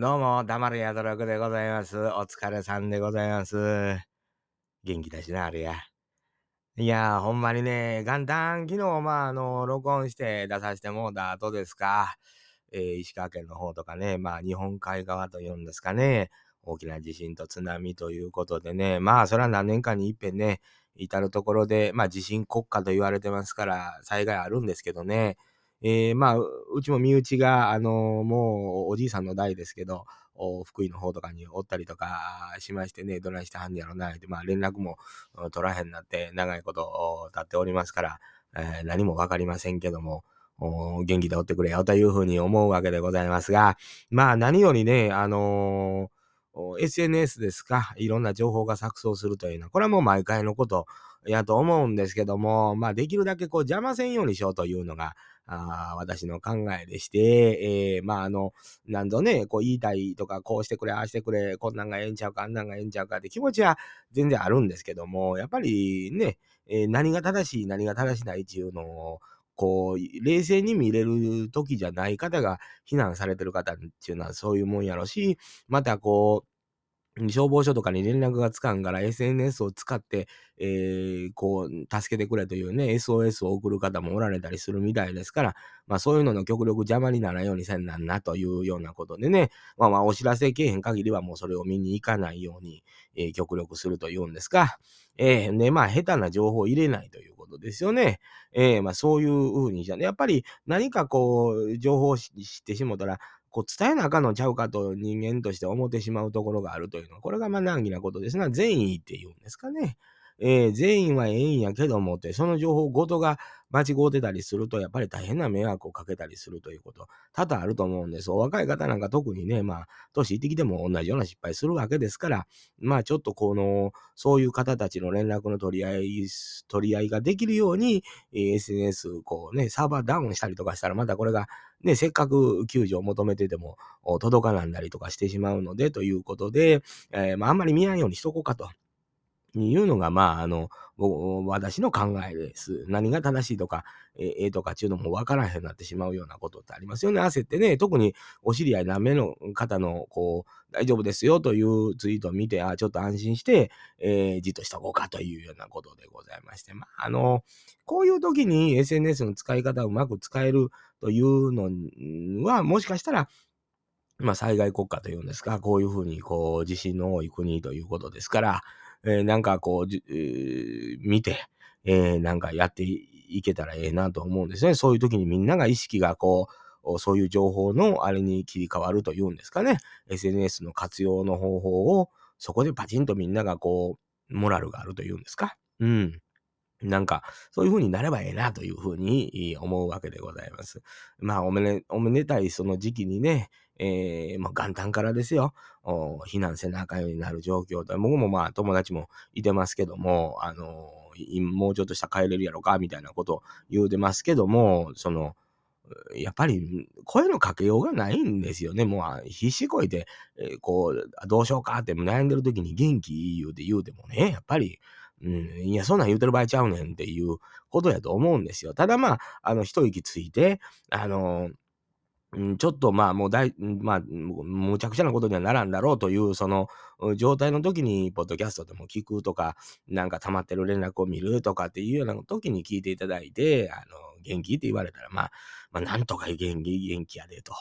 どうも、黙るやどろくでございます。お疲れさんでございます。元気だしな、あれや。いやー、ほんまにね、元旦、昨日、まあ、あの、録音して出させてもうた後ですか。えー石川県の方とかね、まあ、日本海側というんですかね。大きな地震と津波ということでね、まあ、それは何年かに一遍ね、至るところで、まあ、地震国家と言われてますから、災害あるんですけどね。えーまあ、うちも身内が、あのもうおじいさんの代ですけど、お福井の方とかにおったりとかしましてね、どないしてはんねやろな、って、まあ連絡も取らへんなって長いこと経っておりますから、えー何もわかりませんけども、お元気でおってくれよというふうに思うわけでございますが、まあ何よりね、あのー SNS ですか、いろんな情報が錯綜するというのは、これはもう毎回のことやと思うんですけども、まあできるだけこう邪魔せんようにしようというのが、あ私の考えでして、えーまああの、何度ね、こう言いたいとか、こうしてくれ、ああしてくれ、こんなんがええんちゃうか、あんなんがええんちゃうかって気持ちは全然あるんですけども、やっぱりね、えー何が正しい、何が正しないっていうのを、こう、冷静に見れる時じゃない方が非難されてる方っていうのはそういうもんやろし、またこう、消防署とかに連絡がつかんから SNS を使って、えーこう、助けてくれというね、SOS を送る方もおられたりするみたいですから、まあそういうのの極力邪魔にならんようにせんなんなというようなことでね、まあまあお知らせけへん限りはもうそれを見に行かないように、えー極力するというんですか。えーで、まあ下手な情報を入れないということですよね。えーまあそういうふうにじゃね、やっぱり何かこう、情報を知ってしもたら、こう伝えなあかんのちゃうかと人間として思ってしまうところがあるというのは、これがまあ難儀なことですが、善意っていうんですかね。えー善意はええんやけどもって、その情報ごとが間違うてたりすると、やっぱり大変な迷惑をかけたりするということ、多々あると思うんです。お若い方なんか特にね、まあ、年いってきても同じような失敗するわけですから、まあちょっとこの、そういう方たちの連絡の取り合い、取り合いができるように、えー SNS、こうね、サーバーダウンしたりとかしたら、またこれがね、せっかく救助を求めてても届かなんだりとかしてしまうので、ということで、えーまああんまり見やんようにしとこうかと。いうのが、まあ、あの、私の考えです。何が正しいとか、ええとかっていうのも分からへんなってしまうようなことってありますよね。焦ってね、特にお知り合い何名の方の、こう、大丈夫ですよというツイートを見て、あちょっと安心して、えーじっとしとこうかというようなことでございまして、まあ、あの、こういう時に SNS の使い方をうまく使えるというのは、もしかしたら、まあ、災害国家というんですか、こういうふうに、こう、地震の多い国ということですから、えーなんかこう、えー見て、えーなんかやっていけたらええなと思うんですね。そういう時にみんなが意識がこう、そういう情報のあれに切り替わるというんですかね。SNS の活用の方法を、そこでパチンとみんながこう、モラルがあるというんですか。うん。なんか、そういう風になればええなという風に思うわけでございます。まあ、おめで、おめでたいその時期にね、えー、まあ、元旦からですよ、避難せなあかんようになる状況と、僕もまあ、友達もいてますけども、あの、いもうちょっとした帰れるやろか、みたいなことを言うてますけども、その、やっぱり声のかけようがないんですよね。もう必死こいて、えーこう、どうしようかって悩んでる時に元気言うて言うてもね、やっぱり、うん、いや、そんなん言うてる場合ちゃうねんっていうことやと思うんですよ。ただまあ、あの、一息ついて、あの、うん、ちょっとまあもう大、まあ、むちゃくちゃなことにはならんだろうという、その、状態の時に、ポッドキャストでも聞くとか、なんか溜まってる連絡を見るとかっていうような時に聞いていただいて、あの、元気って言われたら、まあ、まあ、なんとか元気、元気やでと。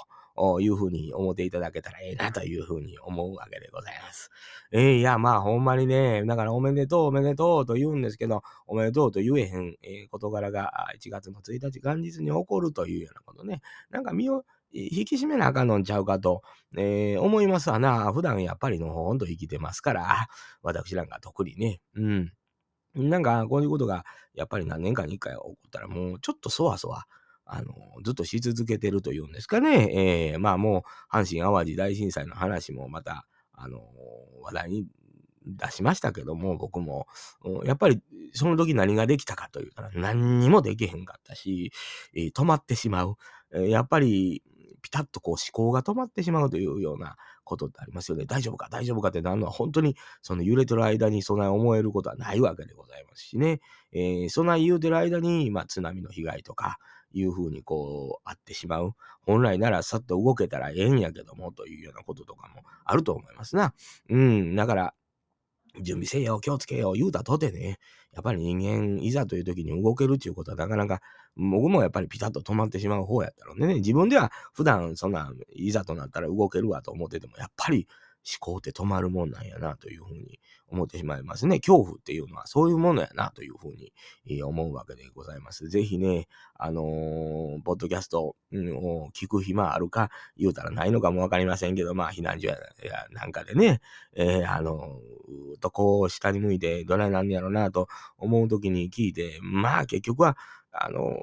いうふうに思っていただけたらええなというふうに思うわけでございます。えーいや、まあ、ほんまにね、だからおめでとう、おめでとうと言うんですけど、おめでとうと言えへん、えー事柄が1月の1日元日に起こるというようなことね。なんか身を引き締めなあかんのんちゃうかと、えー思いますわな。普段やっぱりのほんと生きてますから、私なんか特にね。うん。なんか、こういうことが、やっぱり何年かに一回起こったら、もうちょっとそわそわ、あの、ずっとし続けてるというんですかね。えーまあもう、阪神・淡路大震災の話もまた、あの、話題に出しましたけども、僕も、やっぱり、その時何ができたかというたら、何にもできへんかったし、えー止まってしまう。えーやっぱり、ピタッとこう思考が止まってしまうというようなことってありますよね。大丈夫か大丈夫かってなるのは本当にその揺れてる間に備え思えることはないわけでございますしね。えー備え言うてる間に、まあ、津波の被害とか、いうふうにこう、あってしまう。本来ならさっと動けたらええんやけども、というようなこととかもあると思いますな。うん、だから、準備せよ、気をつけよ、言うたとてね、やっぱり人間、いざという時に動けるっていうことはなかなか、僕もやっぱりピタッと止まってしまう方やったろうね。自分では普段そんな、いざとなったら動けるわと思ってても、やっぱり考って止まるもんなんやなというふうに思ってしまいますね。恐怖っていうのはそういうものやなというふうに思うわけでございます。ぜひね、あのー、ポッドキャストを聞く暇あるか言うたらないのかもわかりませんけど、まあ避難所やなんかでね、えー、あのー、とこう下に向いてどないなんやろなと思う時に聞いて、まあ結局は、あの、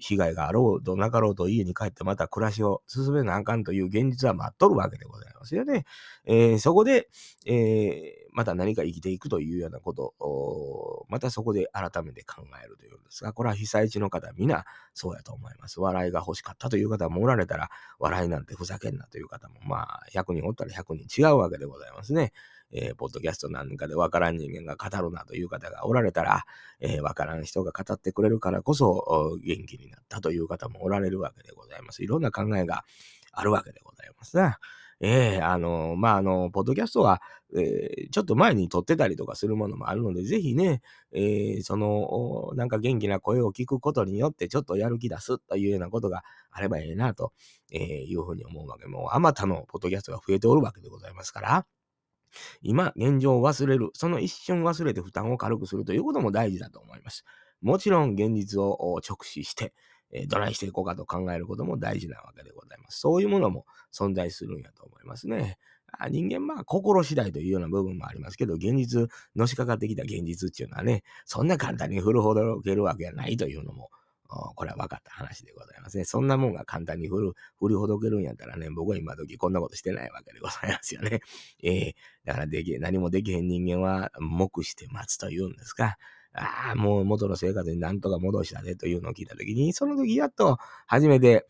被害があろうとなかろうと家に帰ってまた暮らしを進めなあかんという現実は待っとるわけでございますよね。えー、そこで、えー、また何か生きていくというようなことを、またそこで改めて考えるというんですが、これは被災地の方皆そうやと思います。笑いが欲しかったという方もおられたら、笑いなんてふざけんなという方も、まあ、100人おったら100人違うわけでございますね。えー、ポッドキャストなんかでわからん人間が語るなという方がおられたら、えー、からん人が語ってくれるからこそ元気になったという方もおられるわけでございます。いろんな考えがあるわけでございますね。ええー、あの、まあ、あの、ポッドキャストは、えー、ちょっと前に撮ってたりとかするものもあるので、ぜひね、えー、その、なんか元気な声を聞くことによって、ちょっとやる気出すというようなことがあればええな、というふうに思うわけも、あまたのポッドキャストが増えておるわけでございますから、今、現状を忘れる。その一瞬忘れて負担を軽くするということも大事だと思います。もちろん現実を直視して、えー、どないしていこうかと考えることも大事なわけでございます。そういうものも存在するんやと思いますね。あ人間まあ心次第というような部分もありますけど、現実、のしかかってきた現実っていうのはね、そんな簡単に振るほどけるわけがないというのもこれは分かった話でございますね。そんなもんが簡単に振る、振りほどけるんやったらね、僕は今時こんなことしてないわけでございますよね。ええー、だからでき、何もできへん人間は、目して待つと言うんですか。ああ、もう元の生活になんとか戻したでというのを聞いたときに、その時やっと初めて、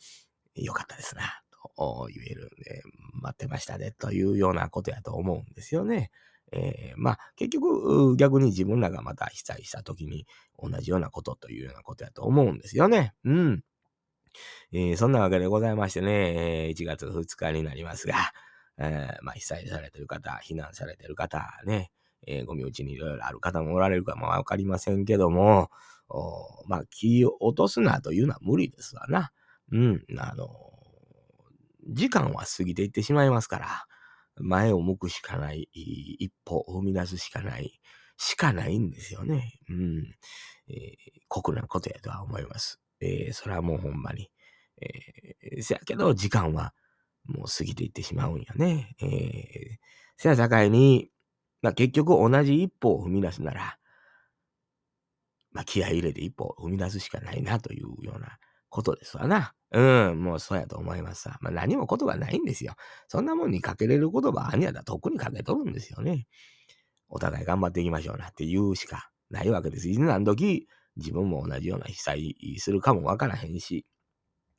よかったですな、と言えるんで、待ってましたね、というようなことやと思うんですよね。えー、まあ、結局、逆に自分らがまた被災した時に同じようなことというようなことやと思うんですよね。うん。えー、そんなわけでございましてね、1月2日になりますが、えー、まあ、被災されてる方、避難されてる方、ね、えー、ご身内にいろいろある方もおられるかもわかりませんけども、まあ、気を落とすなというのは無理ですわな。うん、あの、時間は過ぎていってしまいますから、前を向くしかない、一歩を踏み出すしかない、しかないんですよね。うん。えー、酷なことやとは思います。えー、それはもうほんまに。えー、せやけど、時間はもう過ぎていってしまうんやね。えー、せやさかいに、まあ、結局同じ一歩を踏み出すなら、まあ、気合入れて一歩踏み出すしかないなというようなことですわな。うん、もうそうやと思いますさ。まあ何もことがないんですよ。そんなもんにかけれる言葉あんやったらとっくにかけとるんですよね。お互い頑張っていきましょうなって言うしかないわけです。いつ何時自分も同じような被災するかもわからへんし、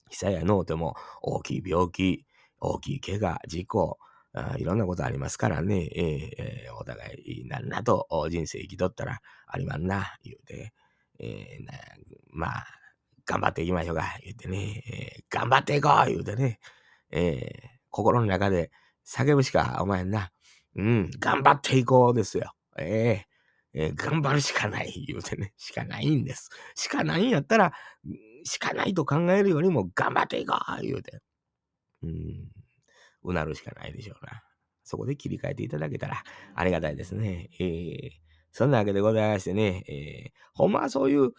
被災やのうても大きい病気、大きい怪我、事故、いろんなことありますからね、えー、お互いなんなと人生生きとったらありまんな、言うて、えー、まあ、頑張っていきましょうか、言ってね、えー、頑張っていこう言うてね、えー、心の中で叫ぶしかお前な、うん、頑張っていこうですよ。えー、えー、頑張るしかない言うてね、しかないんです。しかないんやったら、しかないと考えるよりも頑張っていこう言うて、うん、うなるしかないでしょうな。そこで切り替えていただけたらありがたいですね。えーそんなわけでございましてね、えー、ほんまはそういう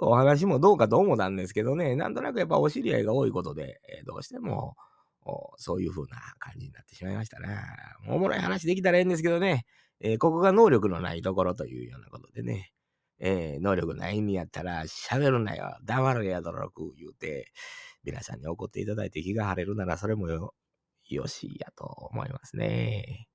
お話もどうかと思ったんですけどね、なんとなくやっぱお知り合いが多いことで、えー、どうしても、そういう風な感じになってしまいましたな。おもろい話できたらええんですけどね、えー、ここが能力のないところというようなことでね、えー、能力ない意味やったら喋るなよ、黙るやどろく言うて、皆さんに怒っていただいて気が晴れるならそれもよ、よしやと思いますね。